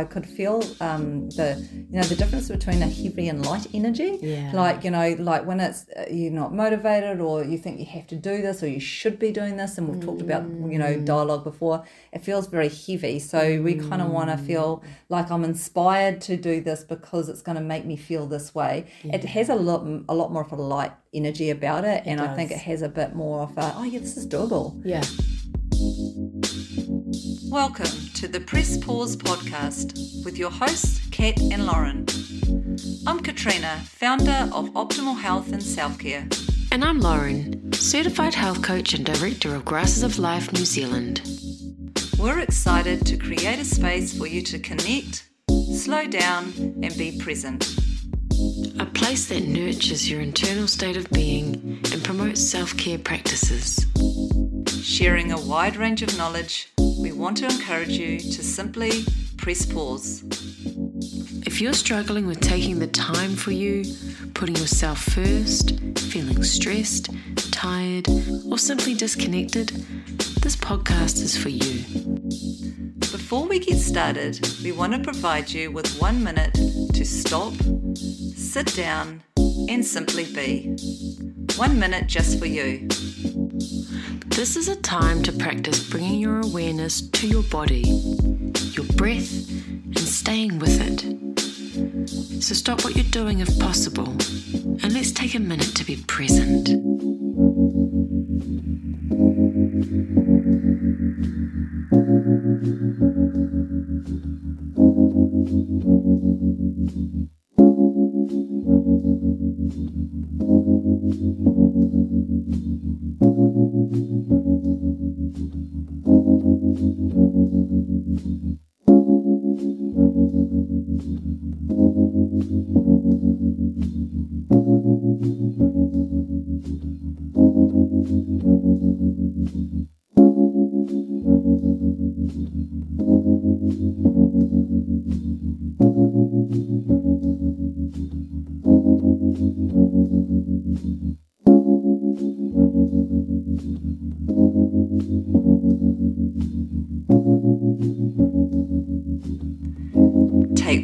I could feel um, the you know the difference between a heavy and light energy. Yeah. Like you know, like when it's uh, you're not motivated, or you think you have to do this, or you should be doing this, and we've talked about you know Mm. dialogue before. It feels very heavy, so we kind of want to feel like I'm inspired to do this because it's going to make me feel this way. It has a lot a lot more of a light energy about it, and I think it has a bit more of a oh yeah, this is doable. Yeah. Welcome to the Press Pause podcast with your hosts, Kat and Lauren. I'm Katrina, founder of Optimal Health and Self Care. And I'm Lauren, certified health coach and director of Grasses of Life New Zealand. We're excited to create a space for you to connect, slow down, and be present. A place that nurtures your internal state of being and promotes self care practices. Sharing a wide range of knowledge, we want to encourage you to simply press pause. If you're struggling with taking the time for you, putting yourself first, feeling stressed, tired, or simply disconnected, this podcast is for you. Before we get started, we want to provide you with one minute to stop, sit down, and simply be. One minute just for you. This is a time to practice bringing your awareness to your body, your breath, and staying with it. So stop what you're doing if possible, and let's take a minute to be present.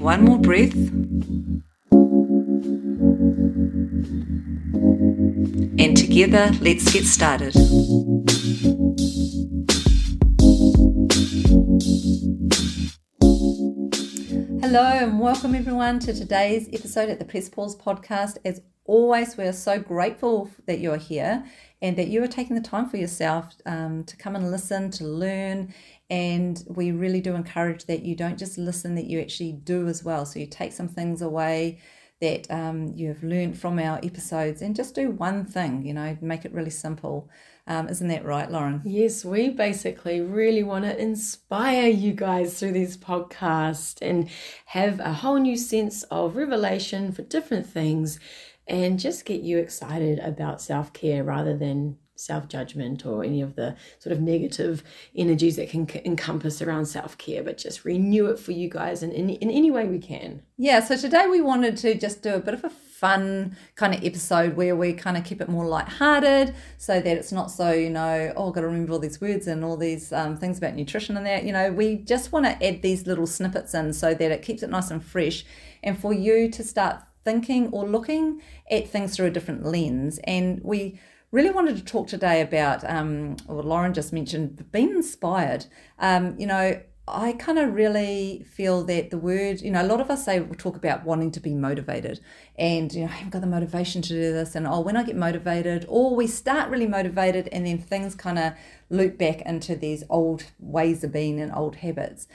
Take one more breath. And together, let's get started. Hello, and welcome everyone to today's episode at the Press Pause podcast. As always, we are so grateful that you're here and that you are taking the time for yourself um, to come and listen, to learn. And we really do encourage that you don't just listen, that you actually do as well. So you take some things away that um, you have learned from our episodes and just do one thing, you know, make it really simple. Um, isn't that right, Lauren? Yes, we basically really want to inspire you guys through this podcast and have a whole new sense of revelation for different things and just get you excited about self care rather than self judgment or any of the sort of negative energies that can c- encompass around self care, but just renew it for you guys in, in, in any way we can. Yeah, so today we wanted to just do a bit of a fun kind of episode where we kind of keep it more lighthearted so that it's not so, you know, oh, I've got to remember all these words and all these um, things about nutrition and that. You know, we just want to add these little snippets in so that it keeps it nice and fresh and for you to start thinking or looking at things through a different lens. And we really wanted to talk today about, um, or Lauren just mentioned, being inspired. Um, you know, I kind of really feel that the word, you know, a lot of us say we talk about wanting to be motivated and, you know, I haven't got the motivation to do this. And, oh, when I get motivated, or we start really motivated and then things kind of loop back into these old ways of being and old habits.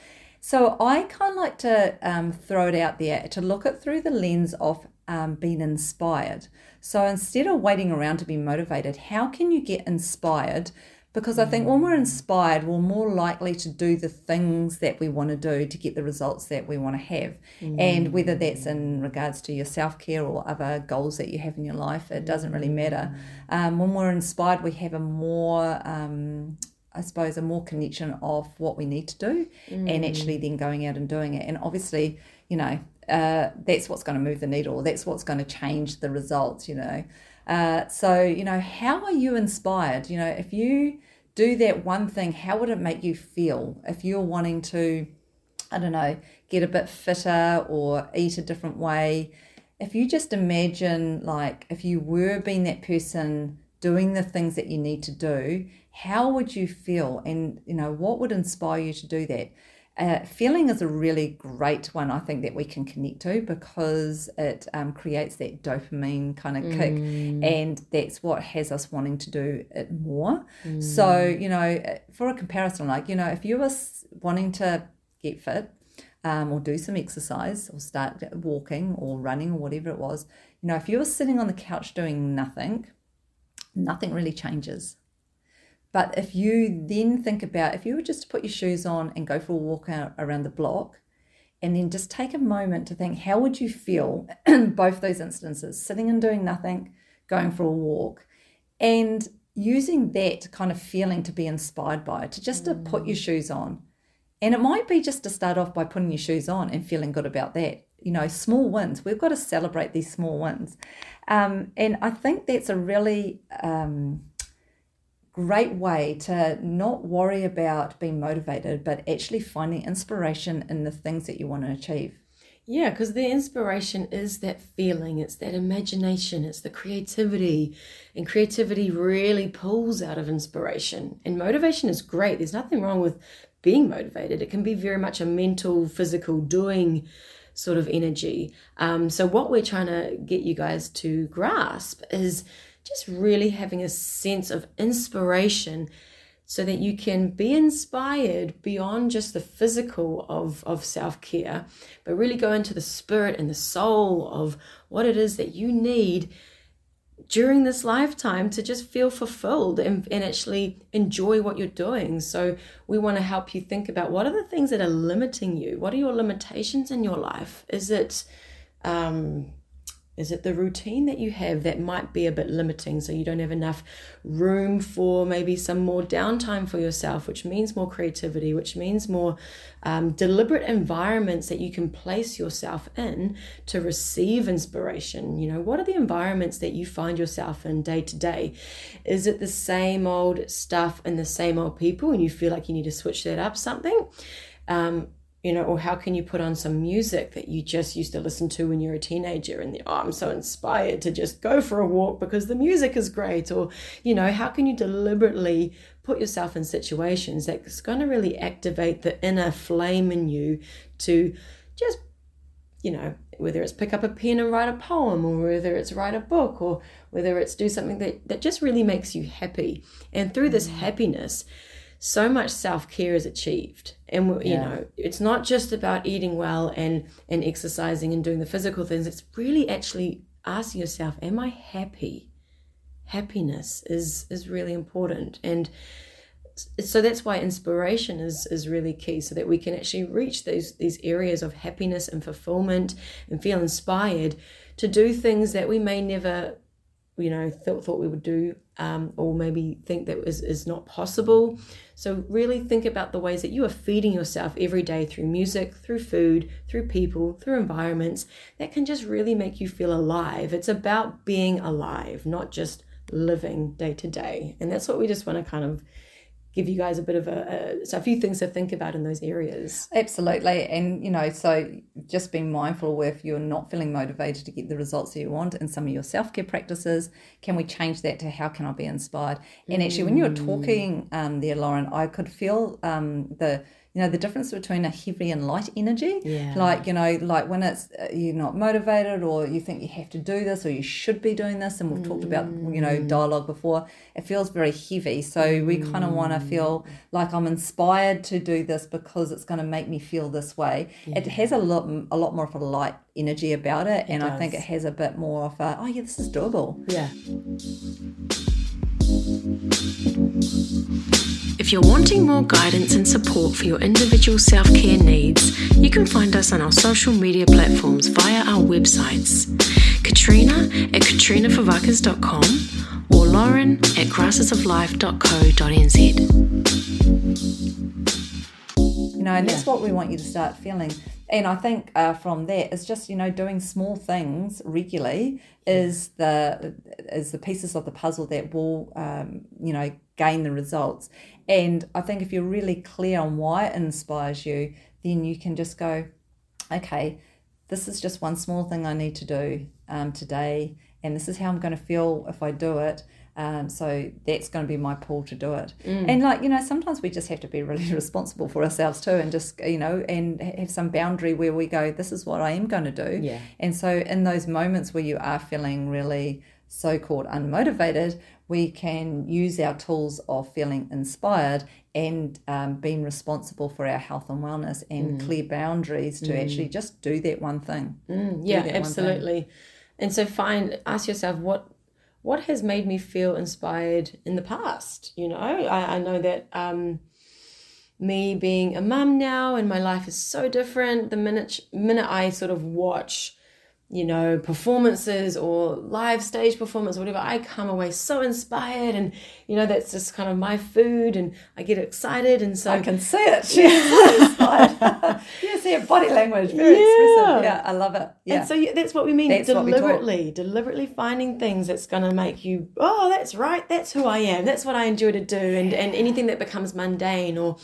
So I kind of like to um, throw it out there to look at through the lens of um, being inspired. So instead of waiting around to be motivated, how can you get inspired? Because I think when we're inspired, we're more likely to do the things that we want to do to get the results that we want to have. And whether that's in regards to your self care or other goals that you have in your life, it doesn't really matter. Um, when we're inspired, we have a more um, I suppose, a more connection of what we need to do and actually then going out and doing it. And obviously, you know, uh, that's what's going to move the needle. That's what's going to change the results, you know. Uh, so, you know, how are you inspired? You know, if you do that one thing, how would it make you feel if you're wanting to, I don't know, get a bit fitter or eat a different way. If you just imagine, like, if you were being that person doing the things that you need to do, how would you feel? And, you know, what would inspire you to do that? Uh, feeling is a really great one, I think, that we can connect to because it um, creates that dopamine kind of kick, mm. and that's what has us wanting to do it more. Mm. So, you know, for a comparison, like, you know, if you were wanting to get fit um, or do some exercise or start walking or running or whatever it was, you know, if you were sitting on the couch doing nothing, nothing really changes but if you then think about if you were just to put your shoes on and go for a walk out around the block, and then just take a moment to think how would you feel in both those instances, sitting and doing nothing, going for a walk, and using that kind of feeling to be inspired by, to just mm. to put your shoes on. And it might be just to start off by putting your shoes on and feeling good about that. You know, small wins. We've got to celebrate these small wins. Um, and I think that's a really um, great way to not worry about being motivated, but actually finding inspiration in the things that you want to achieve. Yeah, because the inspiration is that feeling, it's that imagination, it's the creativity. And creativity really pulls out of inspiration. And motivation is great. There's nothing wrong with being motivated, it can be very much a mental, physical doing sort of energy. Um, so, what we're trying to get you guys to grasp is just really having a sense of inspiration so that you can be inspired beyond just the physical of, of self care, but really go into the spirit and the soul of what it is that you need during this lifetime to just feel fulfilled and, and actually enjoy what you're doing. So, we want to help you think about what are the things that are limiting you? What are your limitations in your life? Is it, um, is it the routine that you have that might be a bit limiting? So you don't have enough room for maybe some more downtime for yourself, which means more creativity, which means more um, deliberate environments that you can place yourself in to receive inspiration. You know, what are the environments that you find yourself in day to day? Is it the same old stuff and the same old people, and you feel like you need to switch that up something? Um, you know, or how can you put on some music that you just used to listen to when you're a teenager and oh, I'm so inspired to just go for a walk because the music is great, or you know, how can you deliberately put yourself in situations that's going to really activate the inner flame in you to just you know, whether it's pick up a pen and write a poem, or whether it's write a book, or whether it's do something that, that just really makes you happy. And through this mm. happiness, so much self-care is achieved and you yeah. know it's not just about eating well and and exercising and doing the physical things. It's really actually asking yourself am i happy? Happiness is is really important. And so that's why inspiration is is really key so that we can actually reach these these areas of happiness and fulfillment and feel inspired to do things that we may never you know thought, thought we would do um, or maybe think that is, is not possible. So really think about the ways that you are feeding yourself every day through music through food through people through environments that can just really make you feel alive. It's about being alive not just living day to day. And that's what we just want to kind of give you guys a bit of a, a, so a few things to think about in those areas. Absolutely. And you know so just being mindful if you're not feeling motivated to get the results that you want in some of your self-care practices can we change that to how can i be inspired? And actually when you were talking um, there lauren i could feel um, the you know the difference between a heavy and light energy yeah. like you know like when it's uh, you're not motivated or you think you have to do this or you should be doing this and we've mm. talked about you know mm. dialogue before it feels very heavy so mm. we kind of want to feel like i'm inspired to do this because it's going to make me feel this way yeah. it has a lot a lot more of a light energy about it, it and does. i think it has a bit more of a oh yeah this is doable yeah if you're wanting more guidance and support for your individual self care needs, you can find us on our social media platforms via our websites Katrina at katrinafovakis.com or Lauren at grassesoflife.co.nz. You know, and that's what we want you to start feeling. And I think uh, from that it's just you know doing small things regularly is the is the pieces of the puzzle that will um, you know gain the results. And I think if you're really clear on why it inspires you, then you can just go, okay, this is just one small thing I need to do um, today, and this is how I'm going to feel if I do it. Um, so that's going to be my pull to do it. Mm. And like you know, sometimes we just have to be really responsible for ourselves too, and just you know, and have some boundary where we go, this is what I am going to do. Yeah. And so in those moments where you are feeling really so-called unmotivated, we can use our tools of feeling inspired and um, being responsible for our health and wellness and clear boundaries to actually just do that one thing. Mm, yeah, one thing. absolutely. And so find ask yourself what what has made me feel inspired in the past. You know, I, I know that um, me being a mum now and my life is so different. The minute minute I sort of watch, you know, performances or live stage performance or whatever, I come away so inspired and you know that's just kind of my food and I get excited and so I can see it. She's inspired. you see her body language, very Yeah. expressive. Yeah, I love it. Yeah. And so yeah, that's what we mean. That's what we deliberately, deliberately finding things that's going to make you, oh, that's right, that's who I am. That's what I enjoy to do. And and anything that becomes mundane, or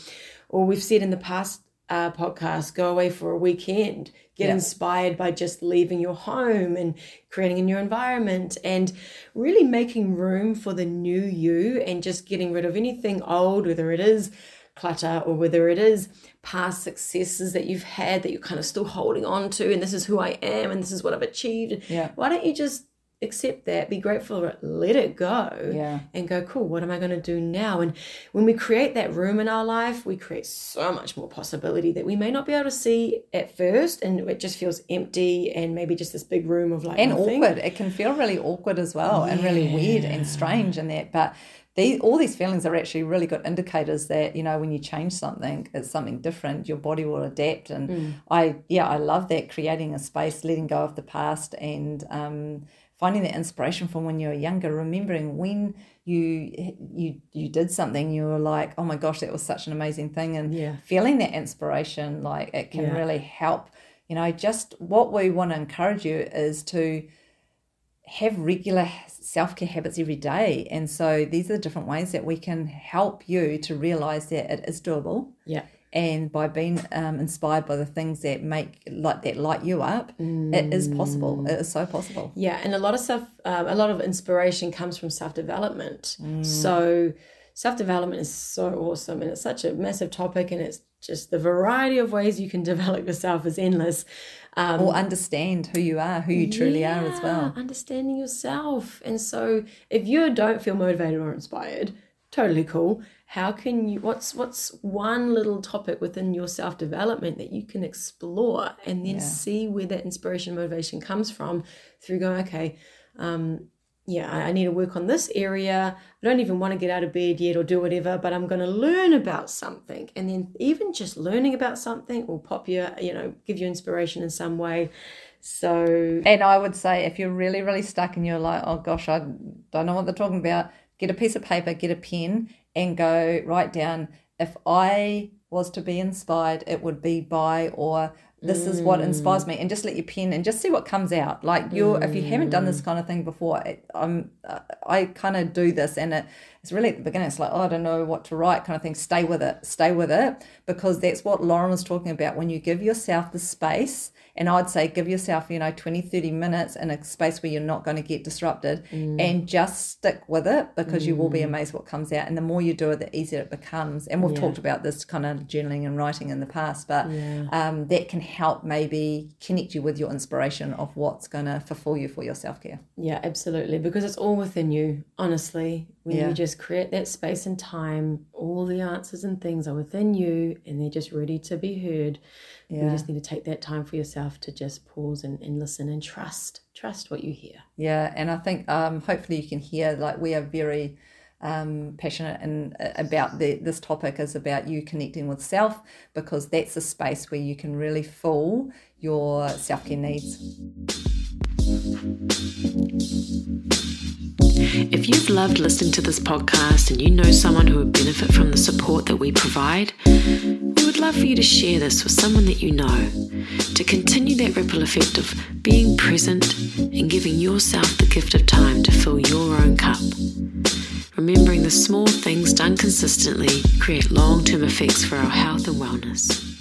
or we've said in the past uh, podcast, go away for a weekend, get Yeah. inspired by just leaving your home and creating a new environment, and really making room for the new you, and just getting rid of anything old, whether it is clutter or whether it is past successes that you've had that you're kind of still holding on to and this is who I am and this is what I've achieved. Yeah. Why don't you just accept that, be grateful for it, let it go Yeah. and go, cool, what am I going to do now? And when we create that room in our life, we create so much more possibility that we may not be able to see at first and it just feels empty and maybe just this big room of like and nothing. awkward. It can feel really awkward as well, and really weird and strange in that. But these, all these feelings are actually really good indicators that you know when you change something, it's something different. Your body will adapt, and I yeah, I love that creating a space, letting go of the past, and um, finding that inspiration from when you were younger. Remembering when you you you did something, you were like, oh my gosh, that was such an amazing thing, and Yeah. feeling that inspiration, like it can Yeah. really help. You know, just what we want to encourage you is to have regular self care habits every day. And so these are the different ways that we can help you to realize that it is doable. Yeah. And by being um, inspired by the things that make like that light you up, it is possible. It is so possible. Yeah, and a lot of stuff, um, a lot of inspiration comes from self development. Mm. So, self development is so awesome, and it's such a massive topic, and it's just the variety of ways you can develop yourself is endless. Um, Or understand who you are, who you truly are as well. Understanding yourself, and so if you don't feel motivated or inspired, totally cool. How can you? What's what's one little topic within your self development that you can explore, and then see where that inspiration motivation comes from through going, okay. Um, yeah, I I need to work on this area. I don't even want to get out of bed yet or do whatever, but I'm going to learn about something. And then even just learning about something will pop you, you know, give you inspiration in some way. So, And I would say if you're really, really stuck and you're like, oh gosh, I don't know what they're talking about, get a piece of paper, get a pen, and go write down if I was to be inspired, it would be by or this is what inspires me and just let your pen and just see what comes out. Like you're if you haven't done this kind of thing before it, i'm uh, i kind of do this and it, it's really at the beginning it's like oh i don't know what to write kind of thing. Stay with it stay with it because that's what lauren was talking about. When you give yourself the space and i'd say give yourself you know 20 30 minutes in a space where you're not going to get disrupted and just stick with it because you will be amazed what comes out. And the more you do it the easier it becomes. And we've talked about this kind of journaling and writing in the past but um, that can help maybe connect you with your inspiration of what's going to fulfill you for your self-care. Yeah, absolutely. Because it's all within you, honestly. When Yeah. you just create that space and time, all the answers and things are within you and they're just ready to be heard. You just need to take that time for yourself to just pause and, and listen and trust. Trust what you hear. yeah and i think um, hopefully you can hear like we are very um, passionate and uh, about the, this topic is about you connecting with self because that's a space where you can really fill your self-care needs If you've loved listening to this podcast and you know someone who would benefit from the support that we provide, we would love for you to share this with someone that you know to continue that ripple effect of being present and giving yourself the gift of time to fill your own cup. Remembering the small things done consistently create long term effects for our health and wellness.